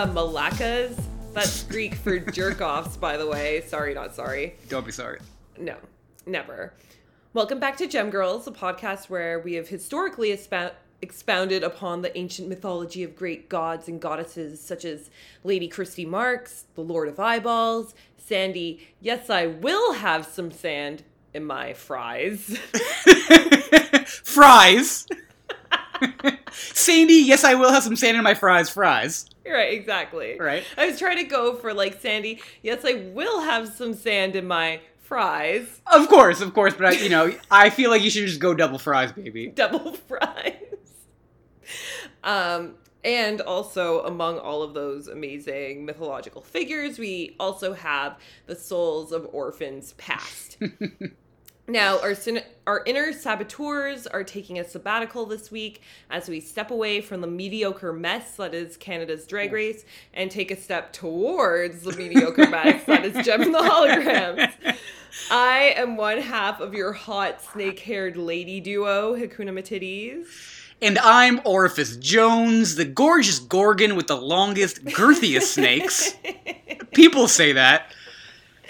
Kalispera Malakas. That's Greek for jerk offs, by the way. Sorry, not sorry. Don't be sorry. No, never. Welcome back to Gem Girls, a podcast where we have historically espound- expounded upon the ancient mythology of great gods and goddesses such as Lady Christy Marks, the Lord of Eyeballs, Sandy, yes, I will have some sand in my fries. fries. Sandy, yes, I will have some sand in my fries. Fries. Right, exactly. Right. I was trying to go for like Sandy, yes, I will have some sand in my fries. Of course, of course, but I, you know, I feel like you should just go double fries, baby. Double fries. Um, and also, among all of those amazing mythological figures, we also have the souls of orphans past. Now, our, our inner saboteurs are taking a sabbatical this week as we step away from the mediocre mess that is Canada's Drag Race and take a step towards the mediocre mess that is Jem and the Holograms. I am one half of your hot snake haired lady duo, Hakuna Matitties. And I'm Orifice Jones, the gorgeous Gorgon with the longest, girthiest snakes. People say that.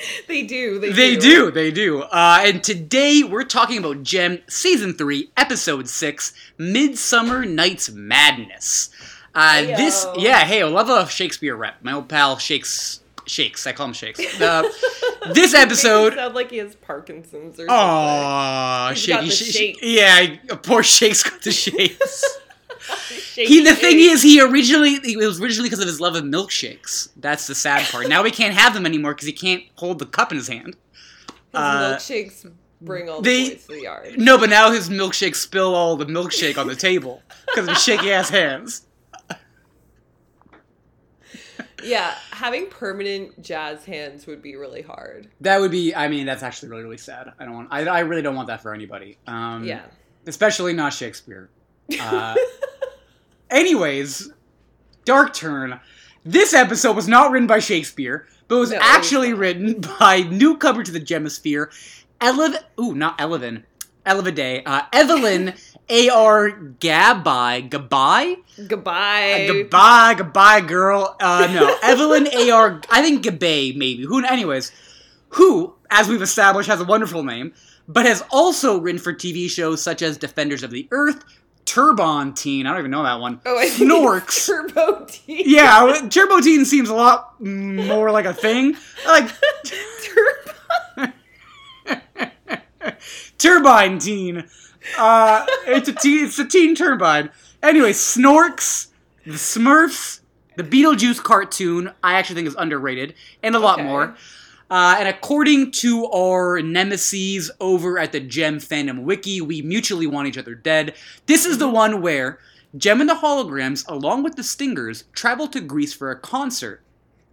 They do. They, They do. do, they do. Uh, and today we're talking about Jem Season 3, Episode 6, Midsummer Night's Madness. Uh, this, yeah, hey, I love a Shakespeare rep. My old pal Shakes, Shakes, I call him Shakes. Uh, this episode. sound like he has Parkinson's or something. Got shaky, sh- yeah, poor Shakes got the shakes. Shaky He, the thing is, he originally it was originally because of his love of milkshakes. That's the sad part. Now he can't have them anymore because he can't hold the cup in his hand. His uh, milkshakes bring all they- the boys to the yard. No, but now his milkshakes spill all the milkshake on the table because of his shaky ass hands. Yeah, having permanent jazz hands would be really hard. That would be. I mean, that's actually really really sad. I don't want. I, I really don't want that for anybody. Um, Yeah. especially not Shakespeare. Uh, anyways, dark turn. This episode was not written by Shakespeare, but was No, actually written by newcomer to the Gemisphere, Elev. Ooh, not Elevin. Elevide. Uh, Evelyn A.R. Gabai. Gabai? Goodbye. Uh, goodbye, goodbye, girl. Uh, no, Evelyn A.R. I think Gabay, maybe. Who? Anyways, who, as we've established, has a wonderful name, but has also written for TV shows such as Defenders of the Earth, Turbon Teen. I don't even know that one. Oh, I think Snorks. Turbo T. yeah, Turbo Teen seems a lot more like a thing. Like Turbo. Turbine Teen. Uh, it's a teen. It's a teen turbine. Anyway, Snorks, the Smurfs, the Beetlejuice cartoon. I actually think is underrated, and a lot Okay. more. Uh, and according to our nemesis over at the Jem fandom wiki, we mutually want each other dead. This is the one where Jem and the Holograms, along with the Stingers, travel to Greece for a concert.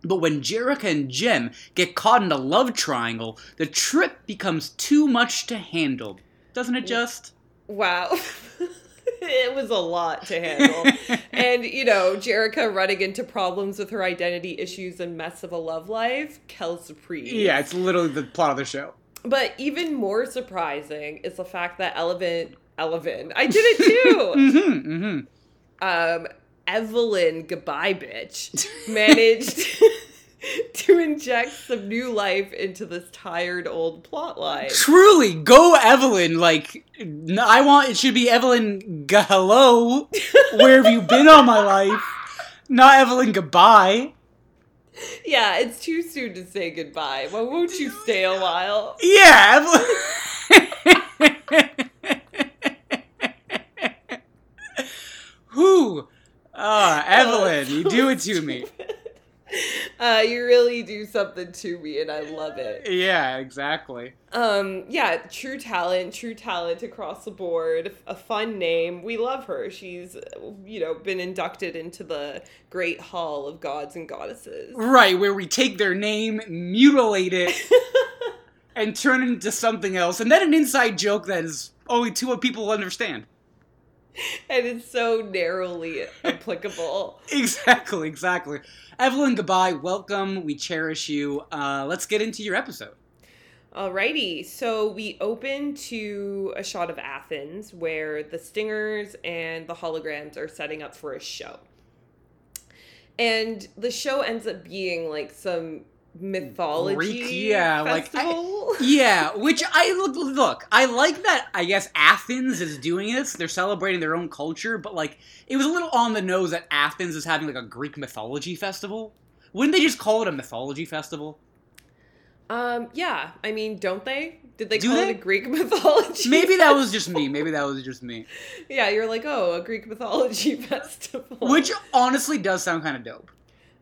But when Jerica and Gem get caught in a love triangle, the trip becomes too much to handle. Doesn't it just? Wow. it was a lot to handle. and, you know, Jerica running into problems with her identity issues and mess of a love life. Kel Surprise. Yeah, it's literally the plot of the show. But even more surprising is the fact that Elevin, Elevin, I did it too. Mm-hmm, mm-hmm. um, Evelyn, goodbye, bitch, managed to inject some new life into this tired old plot line. Truly, go Evelyn. Like, I want it should be Evelyn. G- hello, where have you been all my life? Not Evelyn. Goodbye. Yeah, it's too soon to say goodbye. Well, won't you stay a while? Yeah, Evelyn. Who? Ah, Evelyn, you do it to me. Uh, you really do something to me, and I love it. Yeah, exactly. Um, yeah, true talent, true talent across the board. A fun name. We love her. She's, you know, been inducted into the Great Hall of Gods and Goddesses. Right, where we take their name, mutilate it, and turn it into something else, and then an inside joke that is only two people will understand. and it's so narrowly applicable. Exactly, exactly. Evelyn, goodbye. Welcome. We cherish you. Uh, let's get into your episode. Alrighty, so we open to a shot of Athens where the Stingers and the holograms are setting up for a show. and the show ends up being like some mythology Greek, yeah, like, I- festival. Yeah, which I look look. I like that. I guess Athens is doing this. They're celebrating their own culture, but like it was a little on the nose that Athens is having like a Greek mythology festival. Wouldn't they just call it a mythology festival? um, yeah. I mean, don't they? Did they Do call they? it a Greek mythology? Maybe that was just me. Maybe that was just me. yeah, you're like, oh, a Greek mythology festival. Which honestly does sound kind of dope.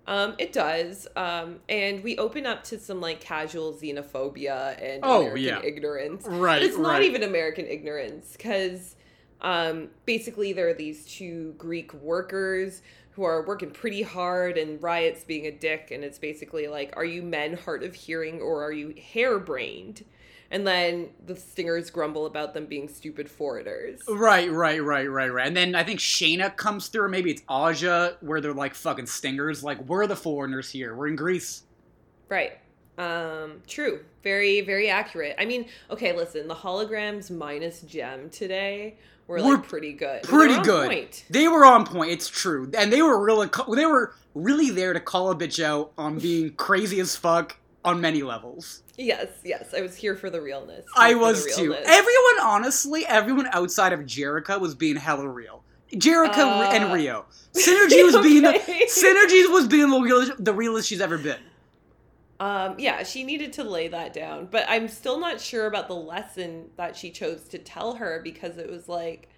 Um, it does. Um, and we open up to some like casual xenophobia and Oh, American yeah. ignorance. Right. But it's not right. even American ignorance because um, basically there are these two Greek workers who are working pretty hard and Riot's being a dick and it's basically like, are you men hard of hearing or are you harebrained? And then the stingers grumble about them being stupid foreigners. Right, right, right, right, right. And then I think Shana comes through, or maybe it's Aja, where they're like fucking stingers. Like, we're the foreigners here. We're in Greece. Right. Um, true. Very, very accurate. I mean, okay, listen, the holograms minus gem today were like Were pretty good. Pretty good. point. They were on point. It's true, and they were really they were really there to call a bitch out on being crazy as fuck on many levels. Yes, yes. I was here for the realness. I Here was too. Everyone, honestly, everyone outside of Jericho was being hella real. Jericho Uh, and Rio. Synergy was being the. Synergy was being the realest, the realest she's ever been. Um, yeah, she needed to lay that down, but I'm still not sure about the lesson that she chose to tell her because it was like,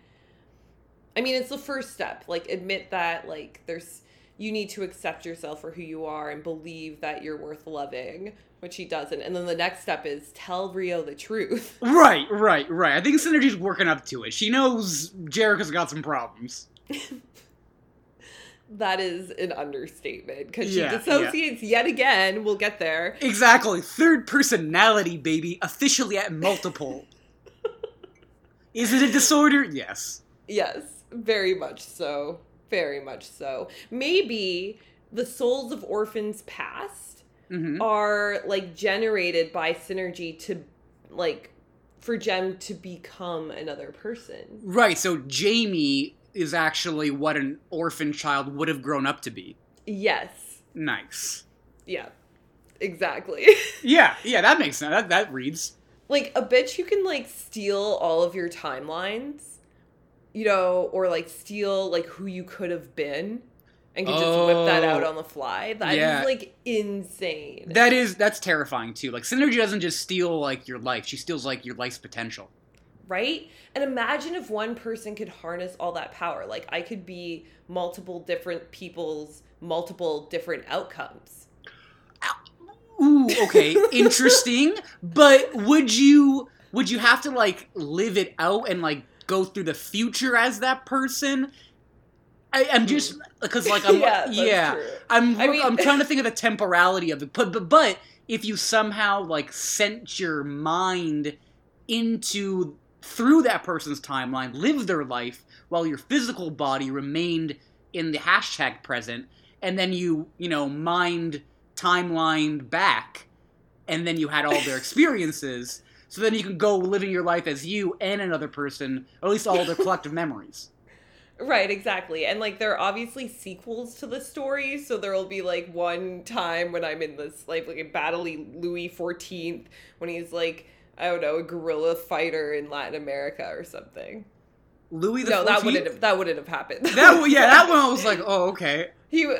I mean, it's the first step. Like, admit that like there's you need to accept yourself for who you are and believe that you're worth loving, which she doesn't. And then the next step is tell Rio the truth. Right, right, right. I think Synergy's working up to it. She knows Jericho's got some problems. That is an understatement because she Yeah, yeah. yet again. We'll get there. Exactly. Third personality, baby. Officially at multiple. Is it a disorder? Yes. Yes, very much so. Very much so. Maybe the souls of orphans past hmm are like generated by synergy to like for Jem to become another person. Right, so Jamie is actually what an orphan child would have grown up to be. Yes. Nice. Yeah. Exactly. Yeah, yeah, that makes sense. That, that reads. like a bitch who can like steal all of your timelines, you know, or like steal like who you could have been and can just whip that out Oh. on the fly. That is Yeah. like insane. That is that's terrifying too. Like Synergy doesn't just steal like your life; she steals like your life's potential. right? And imagine if one person could harness all that power. Like I could be multiple different people's multiple different outcomes. Ooh, okay, interesting. But would you would you have to like live it out and like go through the future as that person? I, I'm hmm. just because like I'm yeah, yeah. I'm I mean- I'm trying to think of the temporality of it. But but but if you somehow like sent your mind into through that person's timeline, live their life while your physical body remained in the hashtag present, and then you you know mind timelined back, and then you had all their experiences. So then you can go living your life as you and another person, or at least all their collective memories. Right, exactly. And like there are obviously sequels to the story, so there will be like one time when I'm in this like like a battling Louis XIV when he's like I don't know a guerrilla fighter in Latin America or something. Louis the no, that wouldn't have, that wouldn't have happened. That yeah, that one I was like, oh okay. he.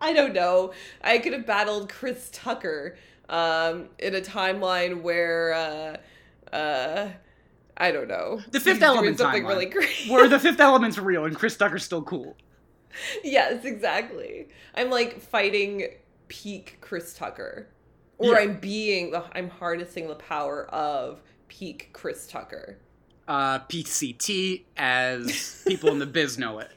I don't know. I could have battled Chris Tucker um, in a timeline where uh, uh, I don't know. The Fifth Element something timeline. really great. Where the fifth element's real and Chris Tucker's still cool. yes, exactly. I'm like fighting peak Chris Tucker, or Yeah. I'm being the I'm harnessing the power of peak Chris Tucker. Uh, PCT, as people in the biz know it.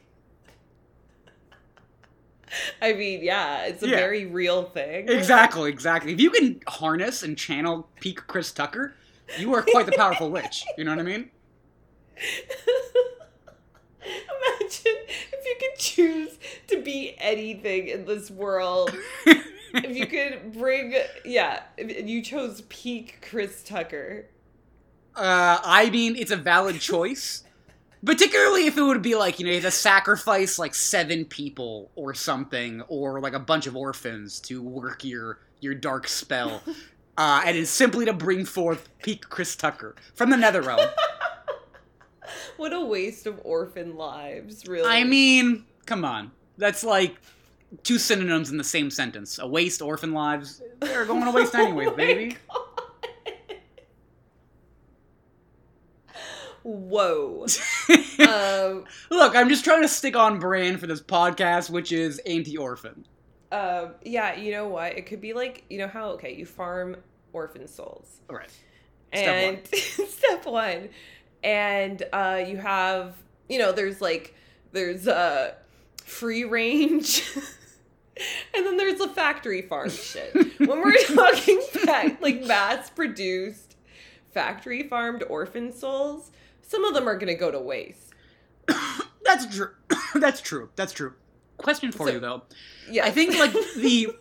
I mean, yeah, it's a Yeah. very real thing. Exactly, exactly. If you can harness and channel peak Chris Tucker, you are quite the powerful witch. You know what I mean? Imagine if you could choose to be anything in this world. if you could bring, yeah, if you chose peak Chris Tucker. Uh, I mean, it's a valid choice, Particularly if it would be like, you know, you have to sacrifice like seven people or something, or like a bunch of orphans to work your your dark spell. Uh, and it's simply to bring forth peak Chris Tucker from the nether realm what a waste of orphan lives, really. I mean, come on. That's like two synonyms in the same sentence. A waste, orphan lives. They're going to waste anyways, Oh baby. God. Whoa. um, Look, I'm just trying to stick on brand for this podcast, which is anti-orphan. um, yeah, you know what? It could be like, you know how, okay, you farm orphan souls. All right. Step and step one and uh you have you know there's like there's uh free range and then there's the factory farm shit when we're talking like mass produced factory farmed orphan souls some of them are gonna go to waste That's true. That's true. That's true. Question for So- you though. yeah I think like the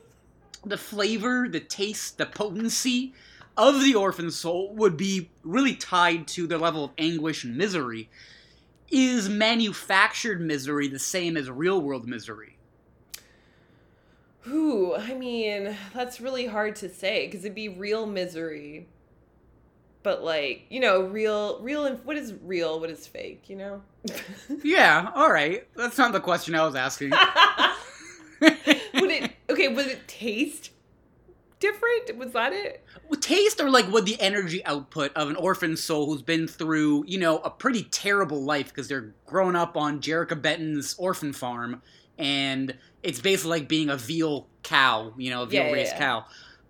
the flavor, the taste, the potency of the orphan soul would be really tied to the level of anguish and misery. Is manufactured misery the same as real world misery? Ooh, I mean, that's really hard to say because it'd be real misery. But like, you know, real, real, and what is real? What is fake? You know. Yeah, all right. That's not the question I was asking. would it? Okay, would it taste different? Was that it? taste or like what the energy output of an orphan soul who's been through, you know, a pretty terrible life because they're growing up on Jerica Benton's orphan farm and it's basically like being a veal cow, you know, a veal Yeah, yeah, raised yeah. cow.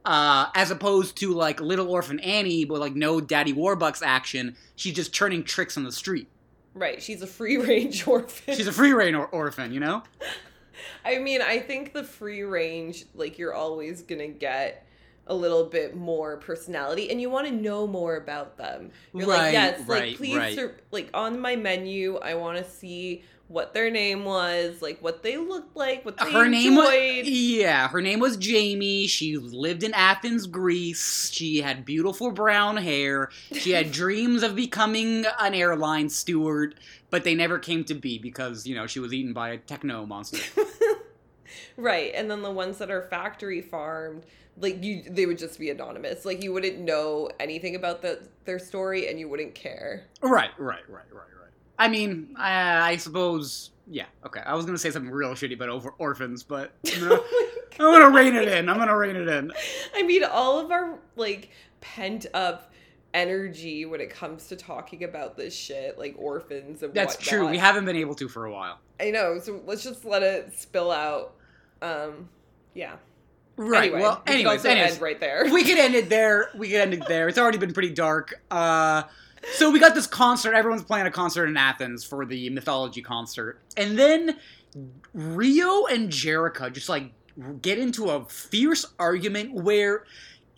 Uh, as opposed to like little orphan Annie, but like no Daddy Warbucks action. She's just churning tricks on the street. Right. She's a free range orphan. She's a free range or- orphan, you know? I mean, I think the free range, like you're always gonna get a little bit more personality, and you want to know more about them. You're Right, like, yes, right, like please, right. ser- like on my menu, I want to see what their name was, like what they looked like, what they her name was yeah her name was jamie. She lived in athens greece. She had beautiful brown hair. She had dreams of becoming an airline steward but they never came to be because you know she was eaten by a techno monster. Right, and then the ones that are factory farmed, like you, they would just be anonymous. Like you wouldn't know anything about the, their story, and you wouldn't care. right right right right i mean i, I suppose yeah okay i was gonna say something real shitty about over orphans but I'm gonna, I'm gonna rein it in i'm gonna rein it in I mean, all of our like pent up energy when it comes to talking about this shit, like orphans and that's whatnot. true we haven't been able to for a while I know, so let's just let it spill out. Um, yeah. right Anyway, well we anyways, anyways end right there. we could end it there. We could end it there. It's already been pretty dark. Uh, so we got this concert. Everyone's playing a concert in Athens for the mythology concert, and then Rio and Jerica just like get into a fierce argument where.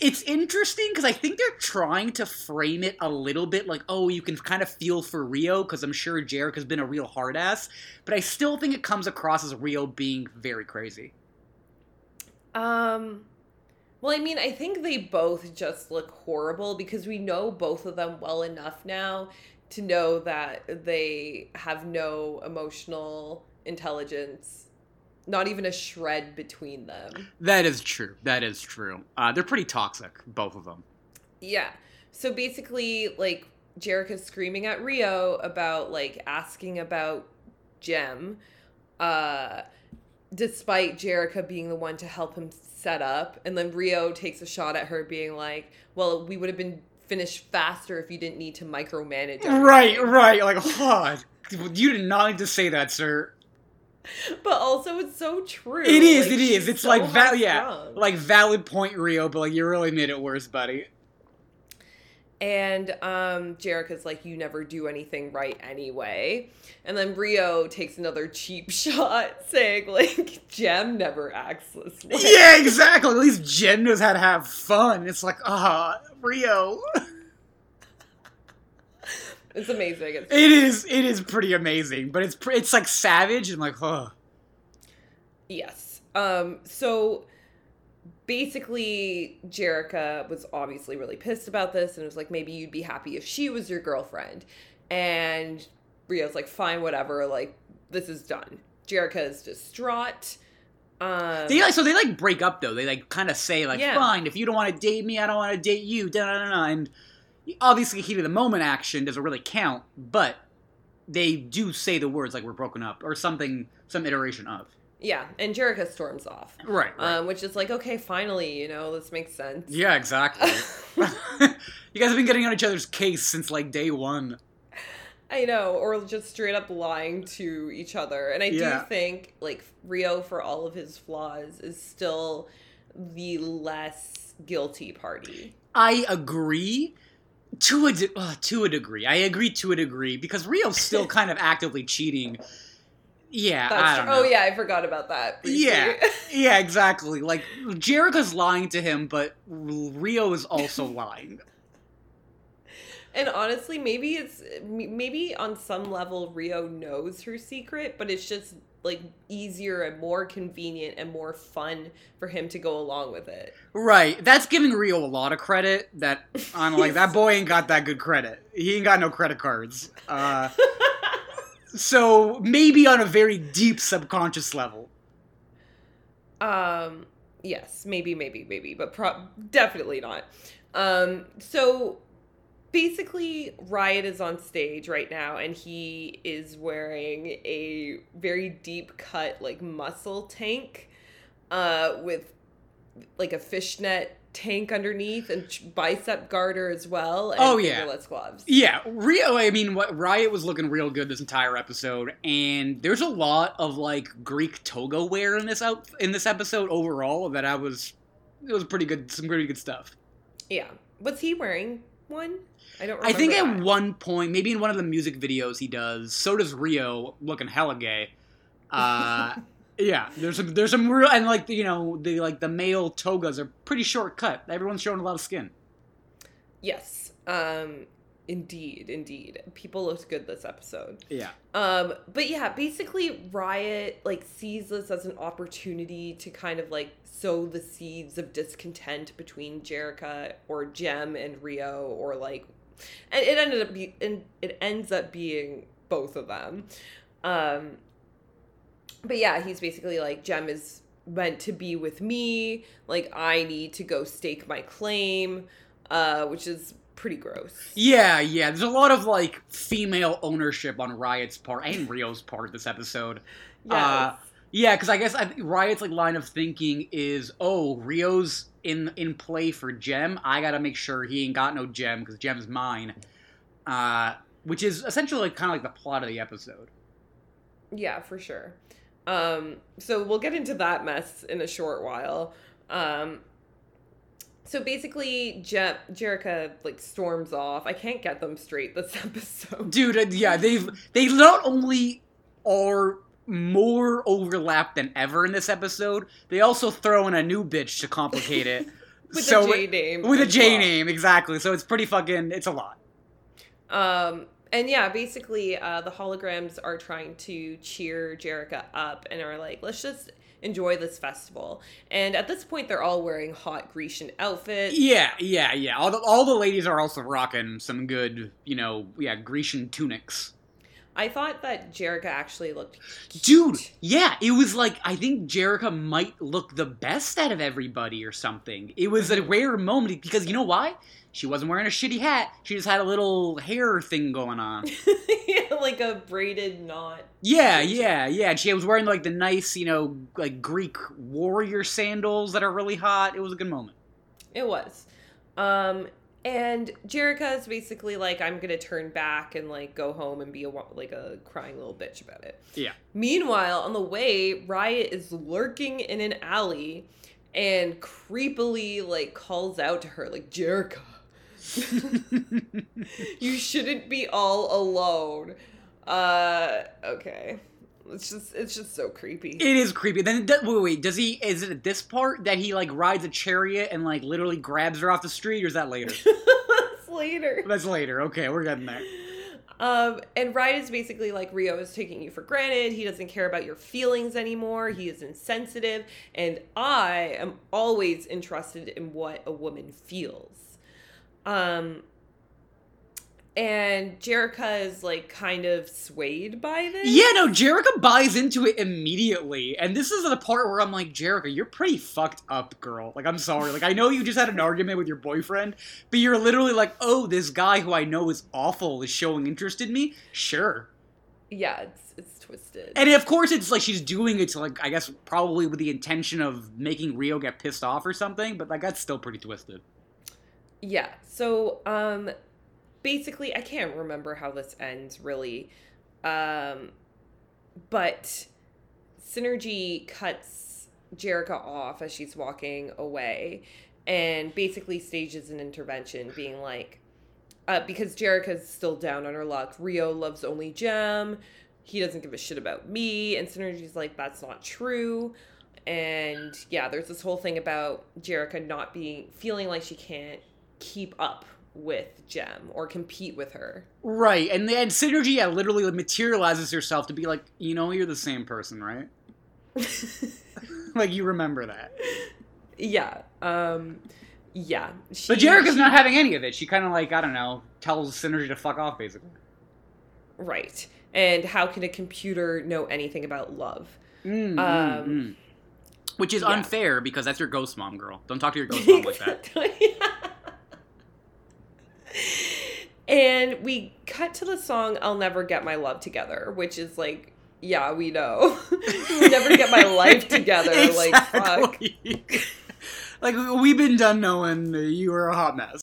It's interesting because I think they're trying to frame it a little bit like, oh, you can kind of feel for Rio because I'm sure Jerica's been a real hard ass, but I still think it comes across as Rio being very crazy. Um, well, I mean, I think they both just look horrible because we know both of them well enough now to know that they have no emotional intelligence, not even a shred between them. That is true. That is true. Uh, they're pretty toxic, both of them. Yeah. So basically, like, Jerica's screaming at Rio about, like, asking about Jem, uh, despite Jerica being the one to help him set up. And then Rio takes a shot at her, being like, well, we would have been finished faster if you didn't need to micromanage. everything." Right, right. Like, oh, you did not need to say that, sir. But also, it's so true. It is, Like, it is. It's so like, val- yeah, like valid point, Rio, but like you really made it worse, buddy. And um, Jerica's like, you never do anything right anyway. And then Rio takes another cheap shot saying, like, Jem never acts this way. Yeah, exactly. At least Jen knows how to have fun. It's like, ah, Rio. It's amazing. It's It is, it is pretty amazing, but it's it's like savage and like, oh, Yes. Um, so basically, Jerica was obviously really pissed about this and was like, maybe you'd be happy if she was your girlfriend. And Rio's like, fine, whatever, like this is done. Jerica is distraught. Um, They like so they like break up though. They like kind of say like, Yeah. "Fine, if you don't want to date me, I don't want to date you." Da, da, da. And obviously, heat of the moment action doesn't really count, but they do say the words like "we're broken up" or something, some iteration of. Yeah, and Jerica storms off, Right. um, which is like, okay, finally, you know, this makes sense. yeah, exactly. you guys have been getting on each other's case since like day one. I know, or just straight up lying to each other. And I Yeah. do think like Rio, for all of his flaws, is still the less guilty party. I agree to a de- uh, to a degree. I agree to a degree because Rio's still kind of actively cheating. Yeah, That's true. know. Oh yeah, I forgot about that. briefly. Yeah, yeah, exactly. Like Jerica's lying to him, but Rio is also lying. and honestly, maybe it's maybe on some level Rio knows her secret, but it's just like easier and more convenient and more fun for him to go along with it. Right. That's giving Rio a lot of credit. That I'm like that boy ain't got that good credit. He ain't got no credit cards. Uh, so maybe on a very deep subconscious level. Um, yes, maybe, maybe, maybe, but pro- definitely not. Um, so basically, Riot is on stage right now, and he is wearing a very deep cut, like muscle tank, uh, with like a fishnet tank underneath and bicep garter as well. And Oh, yeah. fingerless gloves. Yeah, Rio. I mean, what Riot was looking real good this entire episode, and there's a lot of like Greek toga wear in this out in this episode overall. That I was, it was pretty good. Some pretty good stuff. Yeah. Was he wearing one? I don't. Remember I think at one point, maybe in one of the music videos he does, so does Rio, looking hella gay. Uh, yeah, there's some, there's some real, and like you know, the like the male togas are pretty short cut. Everyone's showing a lot of skin. Yes. Um indeed, indeed. People looked good this episode. Yeah, Um but yeah, basically Riot like sees this as an opportunity to kind of like sow the seeds of discontent between Jerica or Gem and Rio or like and it ended up be and it ends up being both of them. Um but yeah, he's basically like Gem is meant to be with me, like I need to go stake my claim, uh which is pretty gross. yeah, yeah. There's a lot of like female ownership on Riot's part and Rio's part this episode. Uh, Yeah, because I guess I, Riot's like line of thinking is, oh, Rio's in in play for Gem. I gotta make sure he ain't got no Gem because Gem's mine. Uh, which is essentially like kind of like the plot of the episode. Yeah, for sure. Um, so we'll get into that mess in a short while. Um, so basically, Je- Jerica like storms off. I can't get them straight this episode. Dude, uh, yeah, they've they not only are more overlapped than ever in this episode, they also throw in a new bitch to complicate it. With so a J name. with a J well. name, exactly. So it's pretty fucking. It's a lot. Um, and yeah, basically, uh, the holograms are trying to cheer Jerica up and are like, let's just enjoy this festival. And at this point, they're all wearing hot Grecian outfits. Yeah, yeah, yeah. All the all the ladies are also rocking some good, you know, yeah, Grecian tunics. I thought that Jerica actually looked Dude, yeah, it was like I think Jerica might look the best out of everybody or something. It was a rare moment because you know why? She wasn't wearing a shitty hat. She just had a little hair thing going on. yeah, like a braided knot. Yeah, yeah, yeah. And she was wearing like the nice, you know, like Greek warrior sandals that are really hot. It was a good moment. It was. Um, and Jerica is basically like, I'm gonna turn back and like go home and be a like a crying little bitch about it. Yeah. Meanwhile, on the way, Riot is lurking in an alley and creepily like calls out to her like Jerica. you shouldn't be all alone. Uh okay. It's just it's just so creepy. It is creepy. Then wait, wait, does he? Is it at this part that he like rides a chariot and like literally grabs her off the street, or is that later? It's later. That's later. Okay, we're getting there. Um, and Riot is basically like Rio is taking you for granted. He doesn't care about your feelings anymore. He is insensitive, and I am always interested in what a woman feels. Um, and Jerica is like kind of swayed by this. Yeah, no, Jerica buys into it immediately. And this is the part where I'm like, Jerica, you're pretty fucked up, girl. Like, I'm sorry. Like, I know you just had an argument with your boyfriend, but you're literally like, oh, this guy who I know is awful is showing interest in me? Sure. Yeah, it's it's twisted. And of course, it's like she's doing it to, like, I guess probably with the intention of making Rio get pissed off or something, but, like, that's still pretty twisted. Yeah. So, um, basically, I can't remember how this ends really, um, but Synergy cuts Jerica off as she's walking away, and basically stages an intervention, being like, uh, because Jerica's still down on her luck. Rio loves only Jem. He doesn't give a shit about me. And Synergy's like, that's not true. And yeah, there's this whole thing about Jerica not being feeling like she can't keep up with Jem or compete with her. Right, and and Synergy yeah, literally materializes herself to be like, you know, you're the same person, right? like you remember that. Yeah. Um yeah. She, But Jerica's not having any of it. She kind of like I don't know, tells Synergy to fuck off, basically. right. And how can a computer know anything about love? Mm, mm, Um, mm. Which is yeah. unfair because that's your ghost mom, girl. Don't talk to your ghost mom like that. and we cut to the song I'll Never Get My Love Together, which is like, yeah, we know. Never get my life together. Like, fuck. Like we've been done knowing you were a hot mess.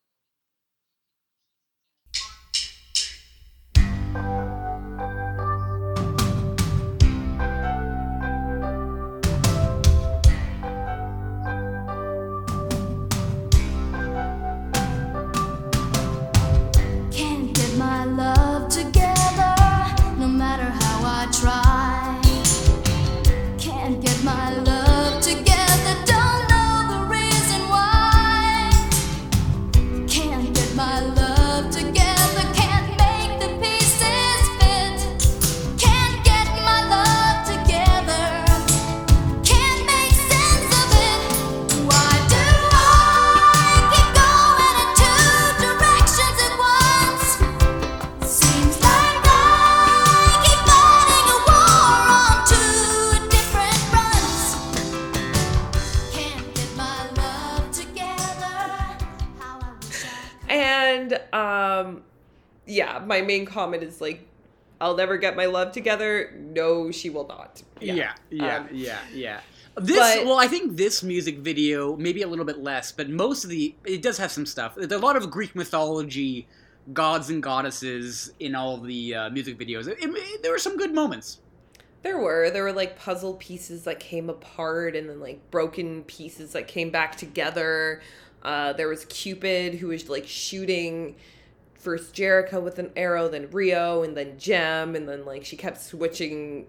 Comment is like I'll never get my love together. No, she will not. Yeah, yeah, Um, yeah, yeah. This but- well, I think this music video maybe a little bit less, but most of the it does have some stuff. There's a lot of Greek mythology, gods and goddesses in all the uh, music videos. It- it- there were some good moments. There were. There were like puzzle pieces that came apart and then like broken pieces that came back together. Uh, there was Cupid who was like shooting first Jerica with an arrow, then Rio, and then Jem, and then like she kept switching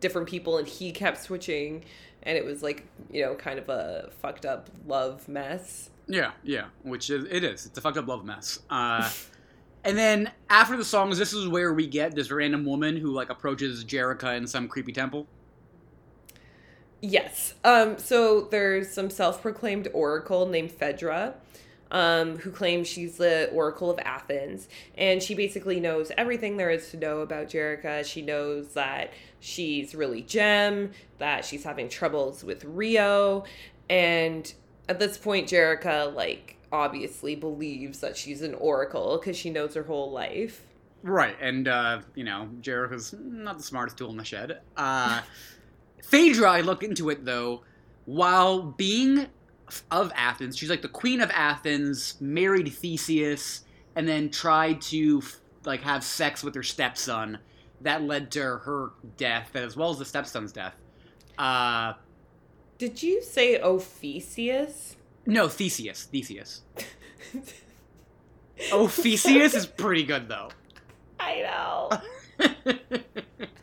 different people and he kept switching. And it was like, you know, kind of a fucked up love mess. Yeah, yeah, which is, it is. It's a fucked up love mess. Uh, and then after the songs, this is where we get this random woman who like approaches Jerica in some creepy temple. Yes. Um, so there's some self-proclaimed oracle named Phaedra, um, who claims she's the oracle of Athens, and she basically knows everything there is to know about Jerica. She knows that she's really Gem, that she's having troubles with Rio, and at this point, Jerica like obviously believes that she's an oracle because she knows her whole life. Right, and uh, you know, Jerica's not the smartest tool in the shed. Uh, Phaedra, I looked into it though, while being of Athens, she's like the queen of Athens, married Theseus, and then tried to like have sex with her stepson. That led to her death, as well as the stepson's death. Uh, Did you say Ophiuchus? no, Theseus. Theseus. Ophiuchus is pretty good though. I know.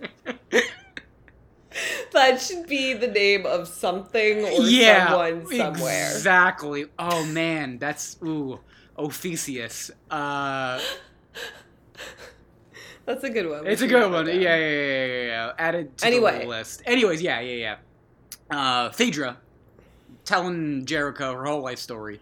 That should be the name of something or yeah, someone somewhere. Yeah, exactly. Oh man, that's ooh, Ophiuchus. Uh, That's a good one. It's a good one. Yeah, yeah, yeah, yeah, yeah. Added to Anyway. the list. Anyways, yeah, yeah, yeah. Uh, Phaedra telling Jericho her whole life story,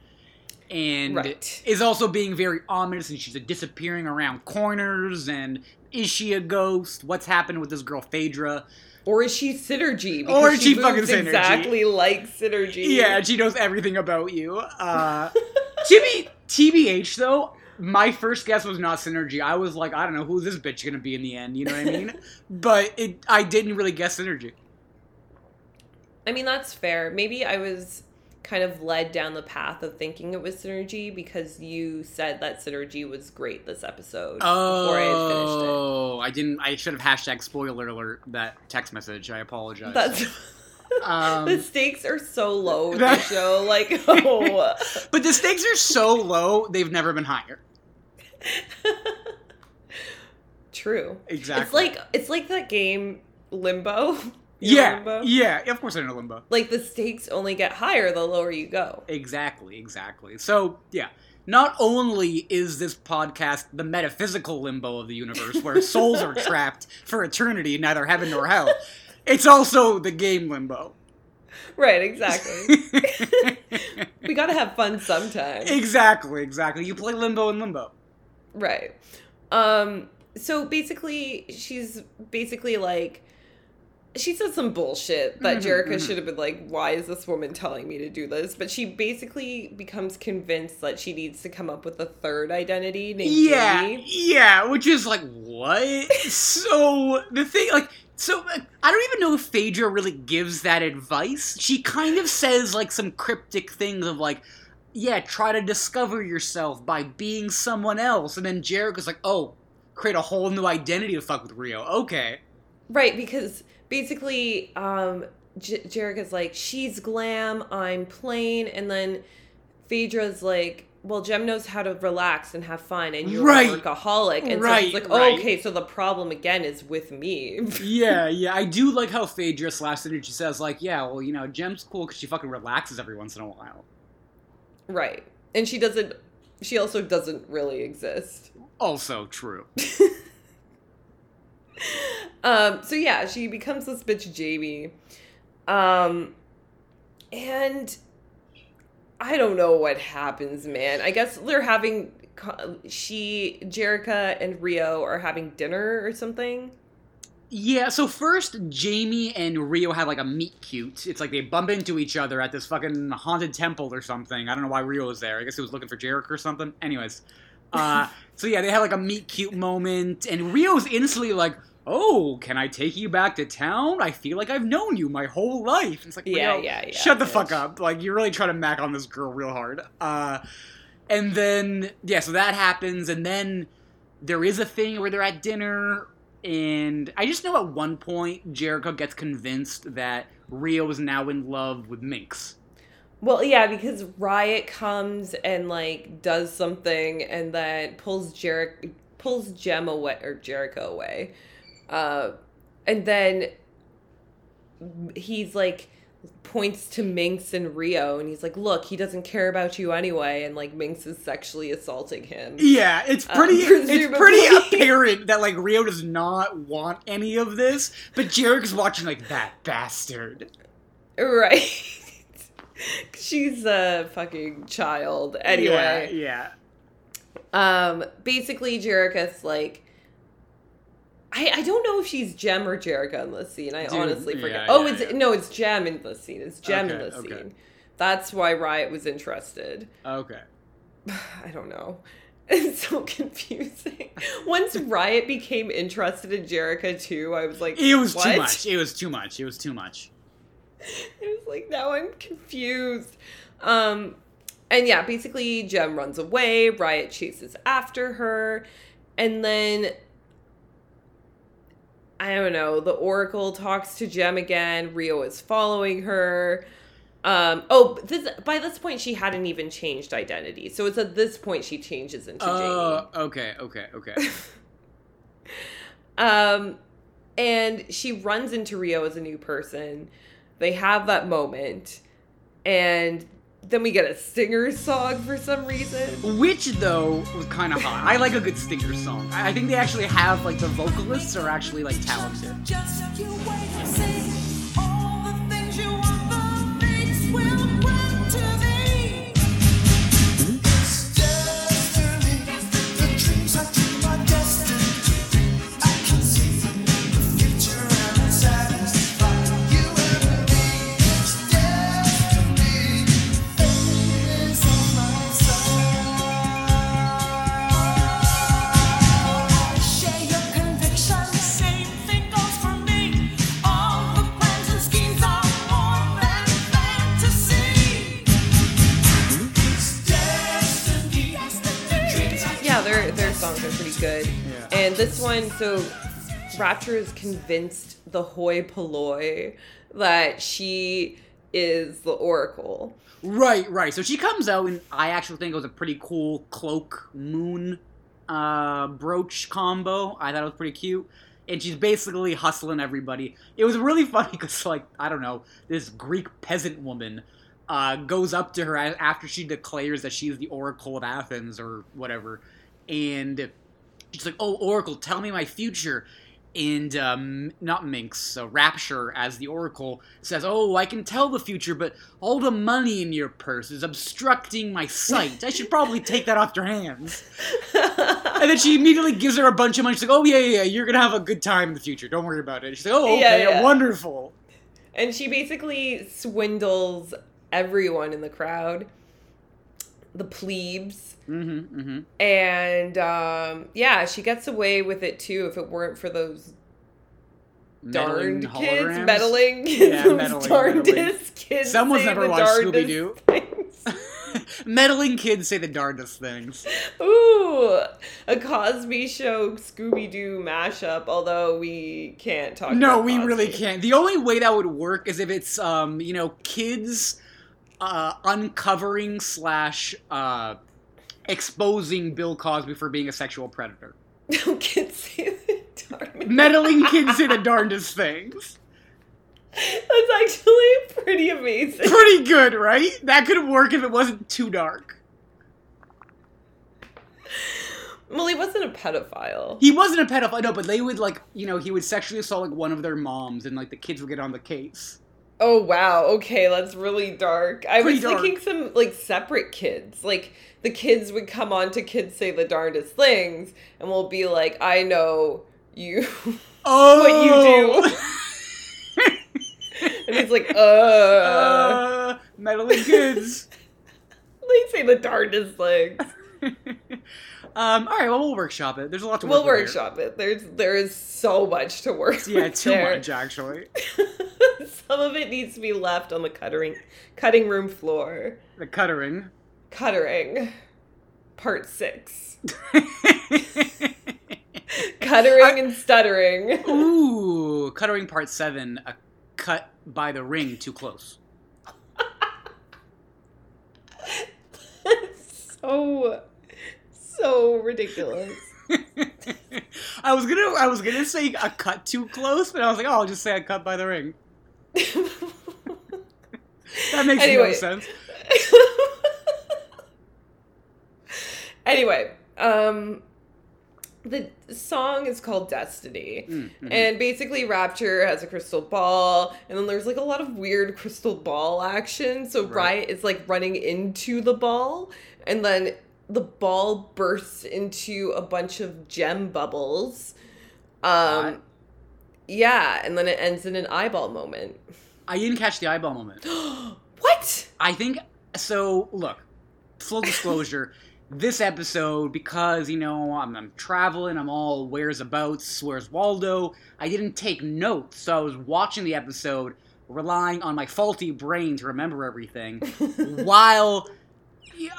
and Right. is also being very ominous and she's disappearing around corners and is she a ghost? What's happening with this girl Phaedra? Or is she Synergy? Or is she moves fucking Synergy. exactly like Synergy. Yeah, and she knows everything about you. Uh, TB, TBH though, my first guess was not Synergy. I was like, I don't know who this bitch gonna be in the end. You know what I mean? but it, I didn't really guess Synergy. I mean, that's fair. Maybe I was kind of led down the path of thinking it was Synergy because you said that Synergy was great this episode before I had finished it. Oh, I didn't. I should have hashtag spoiler alert that text message. I apologize. That's Um, the stakes are so low that- the show. Like, oh, but the stakes are so low; they've never been higher. true. Exactly. It's like it's like that game Limbo. You yeah, Limbo? yeah. Of course, I know limbo. Like the stakes only get higher the lower you go. Exactly, exactly. So, yeah. Not only is this podcast the metaphysical limbo of the universe where souls are trapped for eternity, neither heaven nor hell, it's also the game limbo. Right, exactly. we gotta have fun sometime. exactly, exactly. You play limbo and limbo. Right. Um so basically she's basically like she says some bullshit that Mhm, Jerica mhm. should have been like, why is this woman telling me to do this? But she basically becomes convinced that she needs to come up with a third identity named Yeah, yeah, which is like, what? so, the thing, like, so I don't even know if Phaedra really gives that advice. She kind of says, like, some cryptic things of, like, yeah, try to discover yourself by being someone else. And then Jericho's like, oh, create a whole new identity to fuck with Rio. Okay. Right, because basically, um, J- Jerica's like, she's glam, I'm plain, and then Phaedra's like, well, Jem knows how to relax and have fun, and you're Right. a workaholic. And so Right, she's like, oh, right. okay, so the problem again is with me. Yeah, yeah. I do like how Phaedra slash Synergy says, like, yeah, well, you know, Jem's cool because she fucking relaxes every once in a while. right. And she doesn't, she also doesn't really exist. Also true. Um, so yeah, she becomes this bitch Jamie. Um, and I don't know what happens, man. I guess they're having she, Jerica, and Rio are having dinner or something. Yeah, so first Jamie and Rio have like a meet cute. It's like they bump into each other at this fucking haunted temple or something. I don't know why Rio was there. I guess he was looking for Jericho or something. Anyways. Uh so yeah, they have like a meet cute moment and Rio's instantly like, "Oh, can I take you back to town? I feel like I've known you my whole life." And it's like, Yeah, yeah, yeah, Shut the bitch. fuck up. Like you're really trying to mac on this girl real hard. Uh and then yeah, so that happens and then there is a thing where they're at dinner and I just know at one point Jericho gets convinced that Rio is now in love with Minx. Well, yeah, because Riot comes and like does something and then pulls Jericho pulls Jem away or Jericho away. Uh and then he's like points to Minx and Rio and he's like, "Look, he doesn't care about you anyway." And like Minx is sexually assaulting him. Yeah, it's Um, pretty it's pretty apparent that like Rio does not want any of this, but Jericho's watching like that bastard. Right. She's a fucking child. Anyway. Yeah, Um, basically, Jerica's like, I, I don't know if she's Gem or Jerica in this scene. I Dude, honestly forget. yeah, oh, yeah, it's yeah. no, it's Gem in this scene. It's Gem in Okay, this okay. scene. That's why Riot was interested. Okay. I don't know. It's so confusing. Once Riot became interested in Jerica too, I was like, It was what? too much. It was too much. It was too much. It was like now I'm confused. Um and yeah, basically Jem runs away, Riot chases after her, and then I don't know, the Oracle talks to Jem again, Rio is following her. Um oh, this by this point she hadn't even changed identity. So it's at this point she changes into Oh, okay, okay, okay. Um and she runs into Rio as a new person. They have that moment and then we get a singer song for some reason. Which though was kind of hot. I like a good stinger song. I I think they actually have like the vocalists are actually like talented. This one, so Rapture is convinced the hoi polloi that she is the Oracle. Right, right. So she comes out, and I actually think it was a pretty cool cloak moon uh, brooch combo. I thought it was pretty cute. And she's basically hustling everybody. It was really funny because, like, I don't know, this Greek peasant woman uh, goes up to her after she declares that she's the Oracle of Athens or whatever. And she's like, Oh, Oracle, tell me my future. And um, not Minx, so Rapture as the Oracle says, "Oh, I can tell the future, but all the money in your purse is obstructing my sight. I should probably take that off your hands." And then she immediately gives her a bunch of money. She's like, "Oh yeah, yeah, yeah, you're gonna have a good time in the future. Don't worry about it." She's like, "Oh, Yeah, okay, yeah. wonderful." And she basically swindles everyone in the crowd, the plebes. Mm-hmm, mm-hmm. And um, yeah, she gets away with it too if it weren't for those darned kids, meddling kids, Yeah, meddling, darndest meddling. kids. Someone's never watched Scooby-Doo. Meddling kids say the darndest things. Ooh, a Cosby Show Scooby Doo mashup. Although we can't talk. No, we really can't. The only way that would work is if it's um, you know, kids uh uncovering slash uh exposing Bill Cosby for being a sexual predator. No kids say the darndest. Meddling kids say the darndest things. That's actually pretty amazing. Pretty good, right? That could work if it wasn't too dark. Well, he wasn't a pedophile. He wasn't a pedophile, no, but they would like, you know, he would sexually assault like one of their moms, and like the kids would get on the case. Oh wow, okay, that's really dark. I Pretty was dark. thinking some like separate kids. Like the kids would come on to kids say the darndest things and we'll be like, I know you Oh, what you do. and it's like, uh, uh, meddling kids. they say the darndest things. Um, all right, well, we'll workshop it. There's a lot to We'll work here. workshop it. There's there is so much to work Yeah, too there. much actually. Some of it needs to be left on the cutting cutting room floor. The cuttering. Cuttering. Part six. Cuttering and stuttering. Ooh, cuttering part seven. A cut by the ring too close. so so ridiculous. I was gonna, I was gonna say a cut too close, but I was like, oh, I'll just say a cut by the ring. That makes Anyway. no sense. anyway, um the song is called Destiny. Mm, mhm. And basically Rapture has a crystal ball and then there's like a lot of weird crystal ball action. So Right. Riot is like running into the ball and then the ball bursts into a bunch of gem bubbles. Um yeah, and then it ends in an eyeball moment. I didn't catch the eyeball moment. what? I think so. Look, full disclosure. this episode, because you know I'm, I'm traveling, I'm all where's abouts, where's Waldo. I didn't take notes, so I was watching the episode, relying on my faulty brain to remember everything, while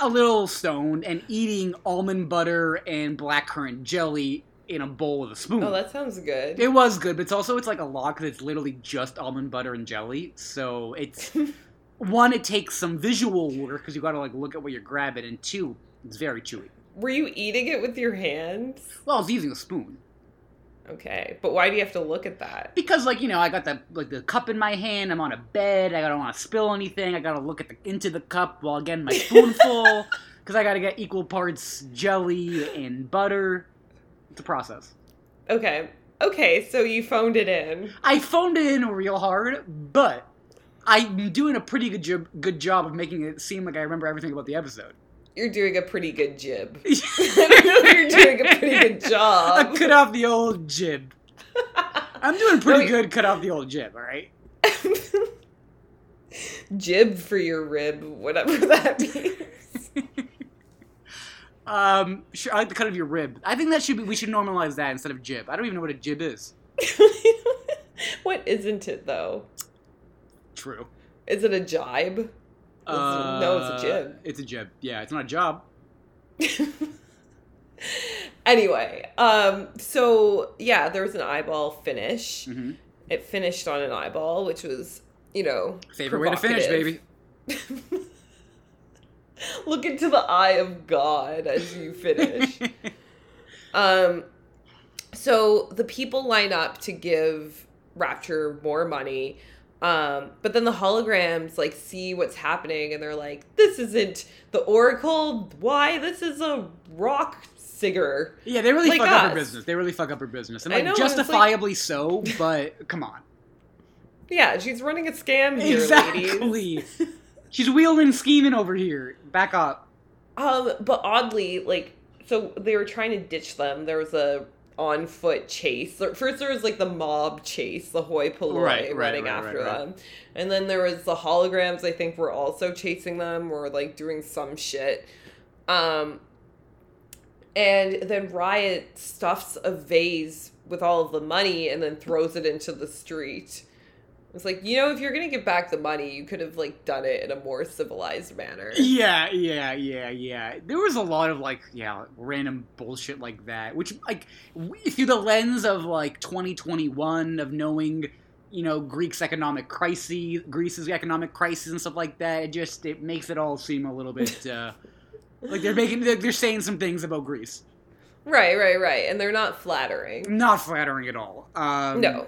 a little stoned and eating almond butter and blackcurrant jelly in a bowl with a spoon. Oh, that sounds good. It was good, but it's also it's like a lot because it's literally just almond butter and jelly. So it's one, it takes some visual work because you got to like look at what you're grabbing, and two, it's very chewy. Were you eating it with your hands? Well, I was using a spoon Okay, but why do you have to look at that? because, like you know, I got the like the cup in my hand. I'm on a bed. I don't want to spill anything. I got to look at the into the cup while getting my spoonful because I got to get equal parts jelly and butter. It's a process. Okay. Okay, so you phoned it in. I phoned it in real hard, but I'm doing a pretty good job, good job of making it seem like I remember everything about the episode. You're doing a pretty good jib. I don't know if you're doing a pretty good job. I cut off the old jib. I'm doing pretty No, good. Cut off the old jib. All right. jib for your rib, whatever that means. Um, sure. I like the cut of your rib. I think that should be. We should normalize that instead of jib. I don't even know what a jib is. what isn't it though? True. Is it a jibe? No, it's a jib. It's a jib. Yeah, it's not a job. Anyway, um, so yeah, there was an eyeball finish. Mhm. It finished on an eyeball, which was, you know, Favorite way to finish, baby. Look into the eye of God as you finish. um, so the people line up to give Rapture more money. Um, but then the holograms like see what's happening and they're like, this isn't the Oracle. Why? This is a rock singer. yeah, they really Like fuck up her business. They really fuck up her business, and I like know, it's like- justifiably so. But come on, Yeah, she's running a scam here, ladies. exactly. She's wheeling scheming over here. Back up. Um, but oddly, like, so they were trying to ditch them. There was a on foot chase. First, there was like the mob chase, the hoi polloi Right, running right, after right, right. them, and then there was the holograms. I think were also chasing them or like doing some shit. Um, and then Riot stuffs a vase with all of the money and then throws it into the street. It's like you know, if you're gonna give back the money, you could have like done it in a more civilized manner. Yeah, yeah, yeah, yeah. There was a lot of like, yeah, random bullshit like that, which like through the lens of like 2021 of knowing, you know, Greek's economic crisis, Greece's economic crisis and stuff like that. It just it makes it all seem a little bit uh, like they're making they're, they're saying some things about Greece, Right, right, right. And they're not flattering. not flattering at all. Um, No.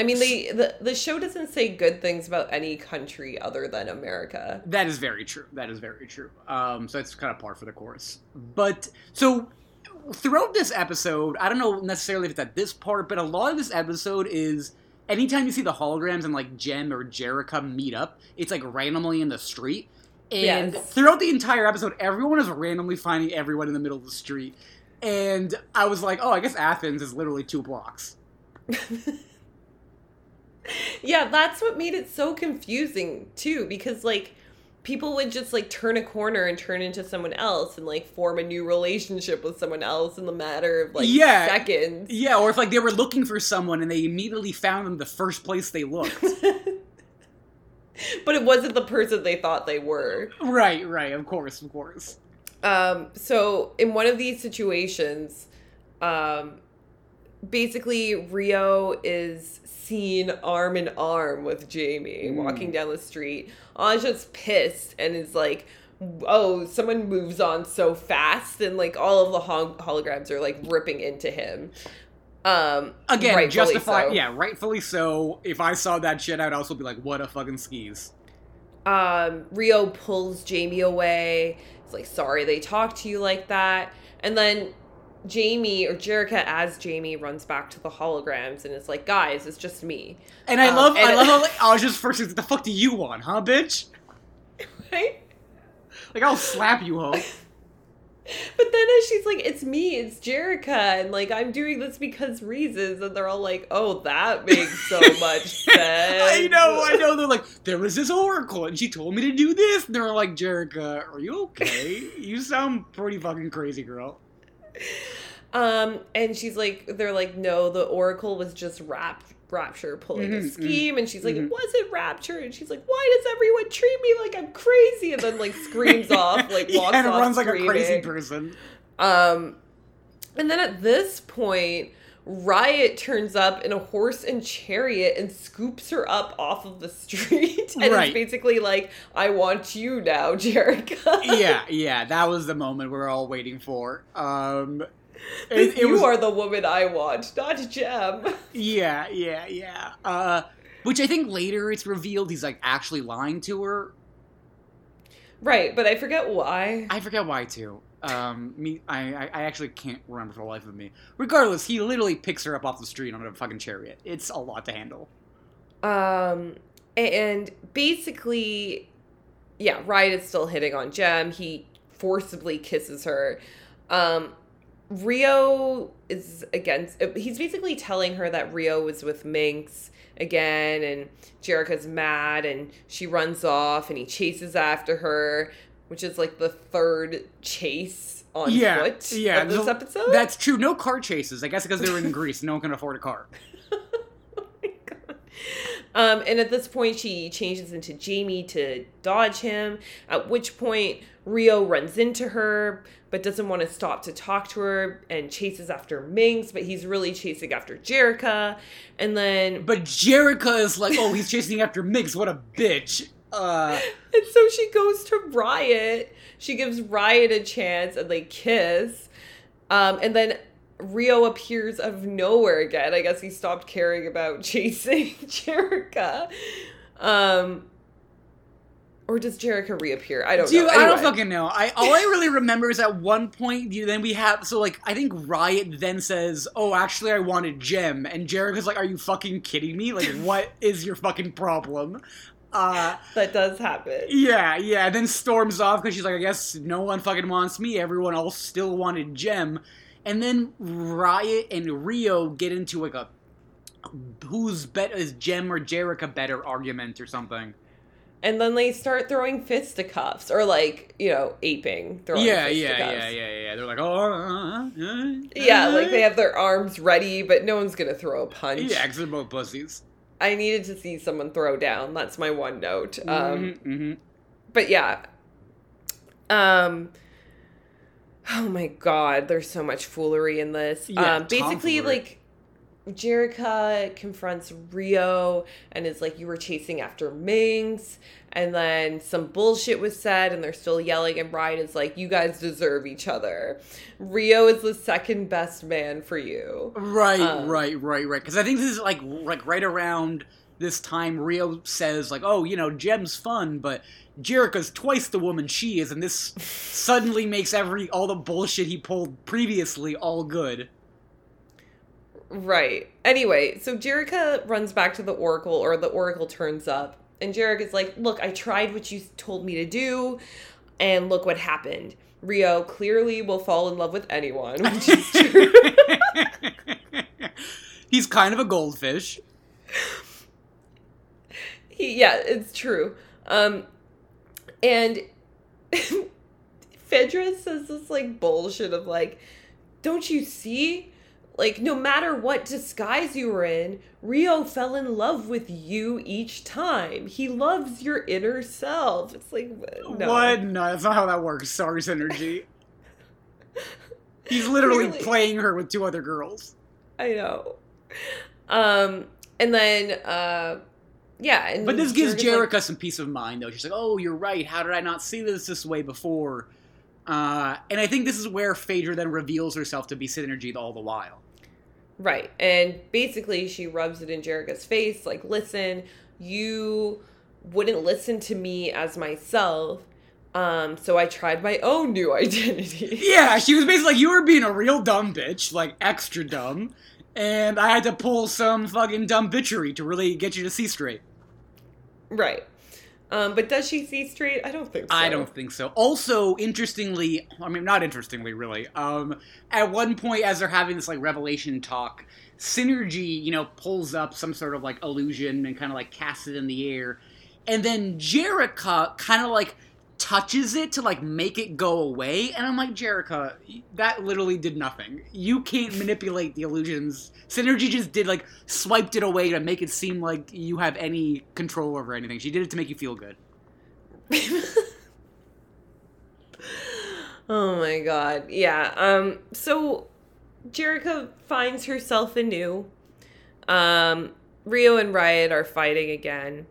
I mean, they, the, the show doesn't say good things about any country other than America. That is very true. That is very true. Um, so it's kind of par for the course. But so throughout this episode, I don't know necessarily if it's at this part, but a lot of this episode is anytime you see the holograms and like Jem or Jerica meet up, it's like randomly in the street. And Yes. throughout the entire episode, everyone is randomly finding everyone in the middle of the street. And I was like, oh, I guess Athens is literally two blocks. Yeah, that's what made it so confusing, too, because, like, people would just, like, turn a corner and turn into someone else and, like, form a new relationship with someone else in the matter of, like, Yeah. seconds. Yeah, or if like they were looking for someone and they immediately found them the first place they looked. but it wasn't the person they thought they were. right, right, of course, of course. Um, so in one of these situations, um, basically Rio is seen arm in arm with Jamie Mm. walking down the street. Aja's pissed and is like, "Oh, someone moves on so fast," and like all of the hol- holograms are like ripping into him. Um, Again, justify. so. Yeah, rightfully so. If I saw that shit, I'd also be like, "What a fucking skis." um, Rio pulls Jamie away. It's like, sorry they talked to you like that. And then Jamie or Jerica as Jamie runs back to the holograms and it's like, guys, it's just me. And I Um, love, I love how like, I was just first. What the fuck do you want, huh, bitch? Right? Like I'll slap you, ho. But then as she's like, it's me, it's Jerica, and like I'm doing this because reasons, and they're all like, oh, that makes so much sense. I know, I know. They're like, there was this oracle, and she told me to do this. And they're like, Jerica, are you okay? you sound pretty fucking crazy, girl. Um, and she's like, they're like, no, the Oracle was just rap- Rapture pulling a Mhm, scheme, and she's like, mhm. it wasn't Rapture, and she's like, why does everyone treat me like I'm crazy? And then like screams off, like walks yeah, and off runs like a crazy person. Um, and then at this point, Riot turns up in a horse and chariot and scoops her up off of the street, and Right. it's basically like, I want you now, Jerica. yeah, yeah, that was the moment we were all waiting for. Um, it, it you was, are the woman I want, not Jem. yeah, yeah, yeah. Uh, which I think later it's revealed he's like actually lying to her. Right, but I forget why. I forget why too. Um, me, I, I, actually can't remember for the life of me. Regardless, he literally picks her up off the street on a fucking chariot. It's a lot to handle. Um, and basically, yeah, Riot is still hitting on Jem. He forcibly kisses her. Um, Rio is against. He's basically telling her that Rio was with Minx again, and Jerica's mad, and she runs off, and he chases after her, which is like the third chase on Yeah, foot yeah, of this the- episode. That's true. No car chases. I guess because they were in Greece. No one can afford a car. Um, and at this point, she changes into Jamie to dodge him. At which point, Rio runs into her, but doesn't want to stop to talk to her and chases after Minx, but he's really chasing after Jerica. And then, But Jerica is like, oh, he's chasing after Minx. What a bitch. Uh, and so she goes to Riot. She gives Riot a chance and they kiss. Um, and then Rio appears out of nowhere again. I guess he stopped caring about chasing Jerica. Um, or does Jerica reappear? I don't know. I don't fucking know. I all I really remember is at one point. You, then we have so like I think Riot then says, "Oh, actually, I wanted Jem," and Jerica's like, "Are you fucking kidding me? Like, what is your fucking problem?" Uh, That does happen. yeah, yeah. And then storms off because she's like, "I guess no one fucking wants me. Everyone else still wanted Jem." And then Riot and Rio get into like a who's better is Jem or Jerica better argument or something. And then they start throwing fisticuffs or like, you know, aping. Throwing Yeah, yeah, fisticuffs. yeah, yeah, yeah. They're like, oh, uh, uh, Yeah, uh." like they have their arms ready, but no one's gonna throw a punch. Yeah, because they're both pussies. I needed to see someone throw down. That's my one note. Um, Mhm, mhm. but yeah. Um. Oh my god, there's so much foolery in this. Yeah, um, basically, like Jerica confronts Rio and is like, "You were chasing after Minx," and then some bullshit was said, and they're still yelling. And Brian is like, "You guys deserve each other. Rio is the second best man for you." Right, Um, right, right, right. Because I think this is like like right around this time. Rio says like, "Oh, you know, Jem's fun, but Jerica's twice the woman she is," and this suddenly makes every all the bullshit he pulled previously all good. Right. Anyway, so Jerica runs back to the Oracle, or the Oracle turns up, and Jerica's like, Look, I tried what you told me to do, and look what happened. Rio clearly will fall in love with anyone, which is true. He's kind of a goldfish. he, yeah, it's true. Um, and Phaedra says this like bullshit of like, don't you see? Like, no matter what disguise you were in, Rio fell in love with you each time. He loves your inner self. It's like, no. What? No, that's not how that works. Sorry, synergy. He's literally Clearly. playing her with two other girls. I know. Um, and then, uh, yeah. And But this gives Jerica's like- Jerica some peace of mind, though. She's like, "Oh, you're right. How did I not see this this way before?" Uh, and I think this is where Phaedra then reveals herself to be Synergy all the while. Right. And basically, she rubs it in Jerica's face like, listen, you wouldn't listen to me as myself. Um, so I tried my own new identity. Yeah, she was basically like, "You were being a real dumb bitch, like extra dumb," and I had to pull some fucking dumb bitchery to really get you to see straight. right. Um, but does she see straight? I don't think so. I don't think so. Also, interestingly, I mean, not interestingly, really. Um, at one point, as they're having this like revelation talk, Synergy, you know, pulls up some sort of like illusion and kind of like casts it in the air, and then Jerica kind of like touches it to like make it go away, and I'm like, Jerica, that literally did nothing. You can't manipulate the illusions. Synergy just did like swiped it away to make it seem like you have any control over anything. She did it to make you feel good. Oh my god. Yeah. Um so Jerica finds herself anew. Um Rio and Riot are fighting again.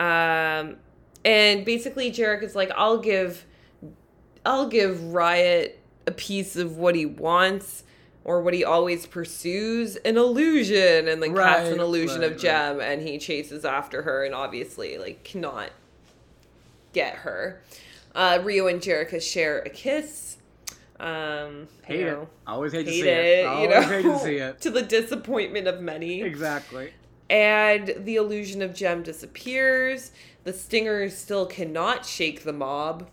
Um and basically Jarek is like I'll give I'll give Riot a piece of what he wants or what he always pursues, an illusion and then casts an illusion right, of Jem and he chases after her and obviously like cannot get her. Uh, Rio and Jerica share a kiss. Um, Hate you it. Always hate, to see it, it. you Always know, hate to see it. to the disappointment of many. Exactly. And the illusion of Jem disappears. The Stingers still cannot shake the mob.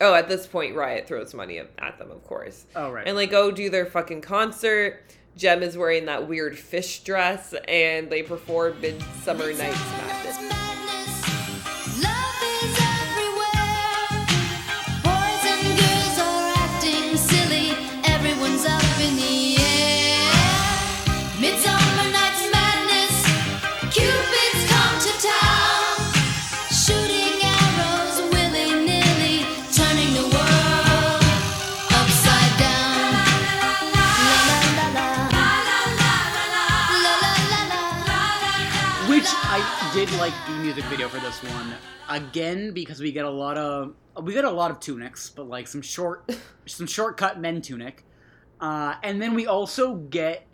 Oh, at this point, Riot throws money at them, of course. Oh right. And like go do their fucking concert. Jem is wearing that weird fish dress, and they perform Midsummer Night's Madness. Like the music video for this one again because we get a lot of we get a lot of tunics, but like some short some shortcut men tunic, uh, and then we also get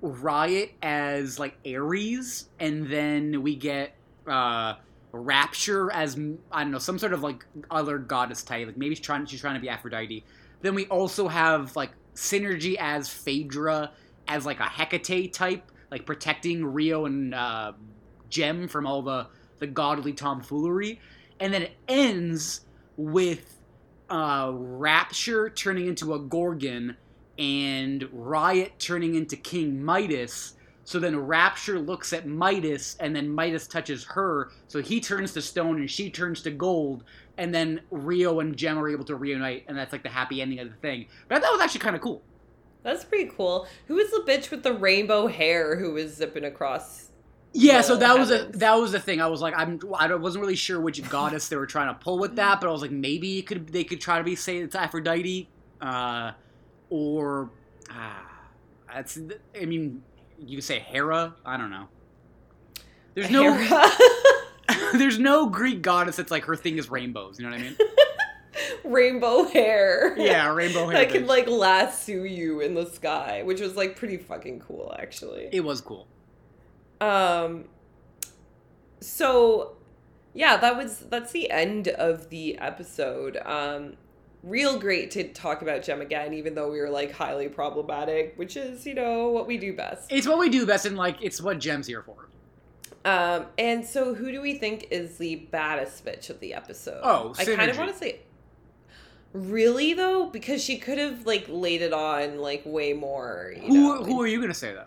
Riot as like Ares, and then we get uh, Rapture as I don't know some sort of like other goddess type. Like maybe she's trying she's trying to be Aphrodite. Then we also have like Synergy as Phaedra as like a Hecate type, like protecting Rio and uh, Jem from all the the godly tomfoolery, and then it ends with uh, Rapture turning into a Gorgon and Riot turning into King Midas. So then Rapture looks at Midas, and then Midas touches her. So he turns to stone, and she turns to gold. And then Rio and Jem are able to reunite, and that's like the happy ending of the thing. But I thought it was actually kind of cool. That's pretty cool. Who is the bitch with the rainbow hair who was zipping across? Yeah, so that was a that was the thing. I was like, I'm I wasn't really sure which goddess they were trying to pull with that, but I was like, maybe it could they could try to be say it's Aphrodite, uh, or ah, that's I mean, you could say Hera. I don't know. There's no there's no Greek goddess that's like her thing is rainbows. You know what I mean? rainbow hair. Yeah, rainbow hair. That could like lasso you in the sky, which was like pretty fucking cool actually. it was cool. Um so yeah, that was that's the end of the episode. Um real great to talk about Jem again, even though we were like highly problematic, which is, you know, what we do best. It's what we do best, and like it's what Jem's here for. Um, and so who do we think is the baddest bitch of the episode? Oh, I kind of want to say Really though? Because she could have like laid it on like way more. You Who know, who are you gonna say though?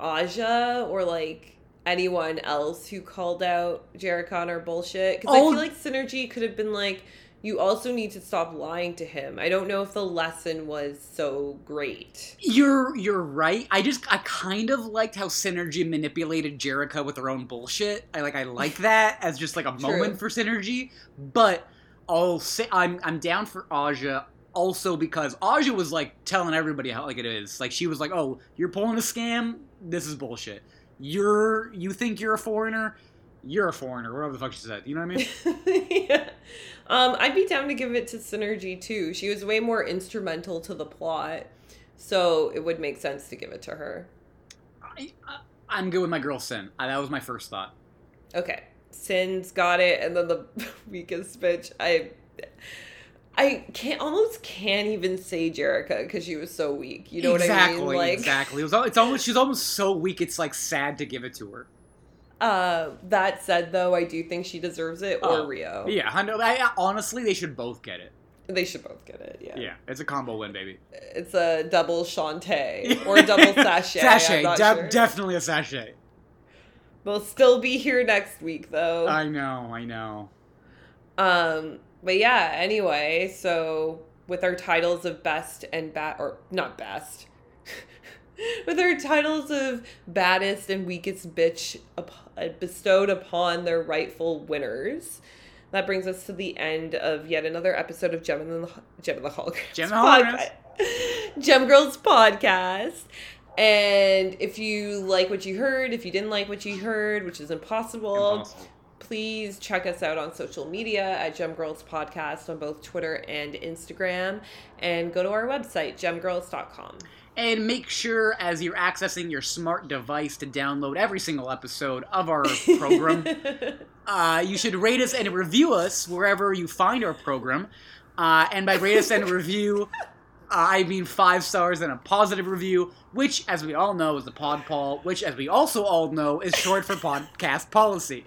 Aja or like anyone else who called out Jerica on her bullshit. Because I Oh. feel like Synergy could have been like, you also need to stop lying to him. I don't know if the lesson was so great. You're you're right. I just I kind of liked how Synergy manipulated Jerica with her own bullshit. I like I like that as just like a True. moment for Synergy. But I'll say I'm I'm down for Aja also because Aja was like telling everybody how like it is. Like she was like, "Oh, you're pulling a scam. This is bullshit. You're you think you're a foreigner? You're a foreigner." Whatever the fuck she said. You know what I mean? yeah. Um, I'd be down to give it to Synergy too. She was way more instrumental to the plot. So it would make sense to give it to her. I, I, I'm good with my girl Sin. I, that was my first thought. Okay. Sin's got it, and then the weakest bitch. I I can't almost can't even say Jerica because she was so weak. You know exactly, what I mean? Like exactly. It was, it's almost she's almost so weak. It's like sad to give it to her. uh that said though, I do think she deserves it or Oh, Rio. Yeah, I know. I, honestly, they should both get it. They should both get it, yeah. Yeah, it's a combo win, baby. It's a double Shantae or a double sachet. sachet, de- sure. definitely a sachet. They'll still be here next week though. I know, I know. Um, but yeah, anyway, so with our titles of best and bad, or not best, with our titles of baddest and weakest bitch up- uh, bestowed upon their rightful winners, that brings us to the end of yet another episode of Jem and the Jem and the Holograms. Jem podcast- Jem Girls podcast. And if you like what you heard, if you didn't like what you heard, which is impossible, Impossible. Please check us out on social media at Jem Girls Podcast on both Twitter and Instagram. And go to our website, gemgirls.com. And make sure as you're accessing your smart device to download every single episode of our program, uh, you should rate us and review us wherever you find our program. Uh, and by rate us and review, uh, I mean five stars and a positive review, which, as we all know, is the pod Paul, which, as we also all know, is short for podcast policy.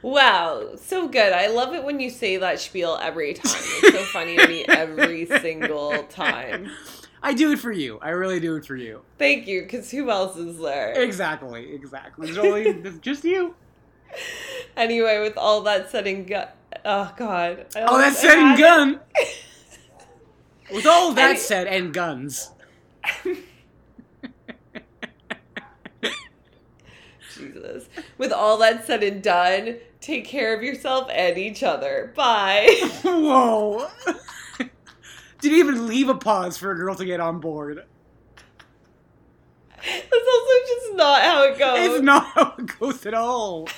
Wow, so good. I love it when you say that spiel every time. It's so funny to me every single time. I do it for you. I really do it for you. Thank you, because who else is there? Exactly, exactly. It's only just you. Anyway, with all that said and gu- oh god. Oh, that's said and gun. With all that said, and guns. Jesus. With all that said and done, take care of yourself and each other. Bye. Whoa. Didn't even leave a pause for a girl to get on board. That's also just not how it goes. It's not how it goes at all.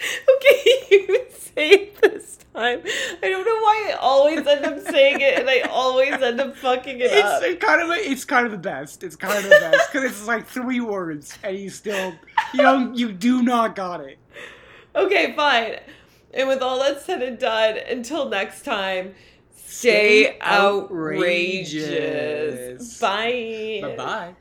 Okay, you say it this time. I don't know why I always end up saying it and I always end up fucking it up. It's kind of it's kind of the best. It's kind of the best because it's like three words and you still you don't you do not got it. Okay, fine. And with all that said and done, until next time, stay, Stay outrageous. outrageous. Bye. Bye bye.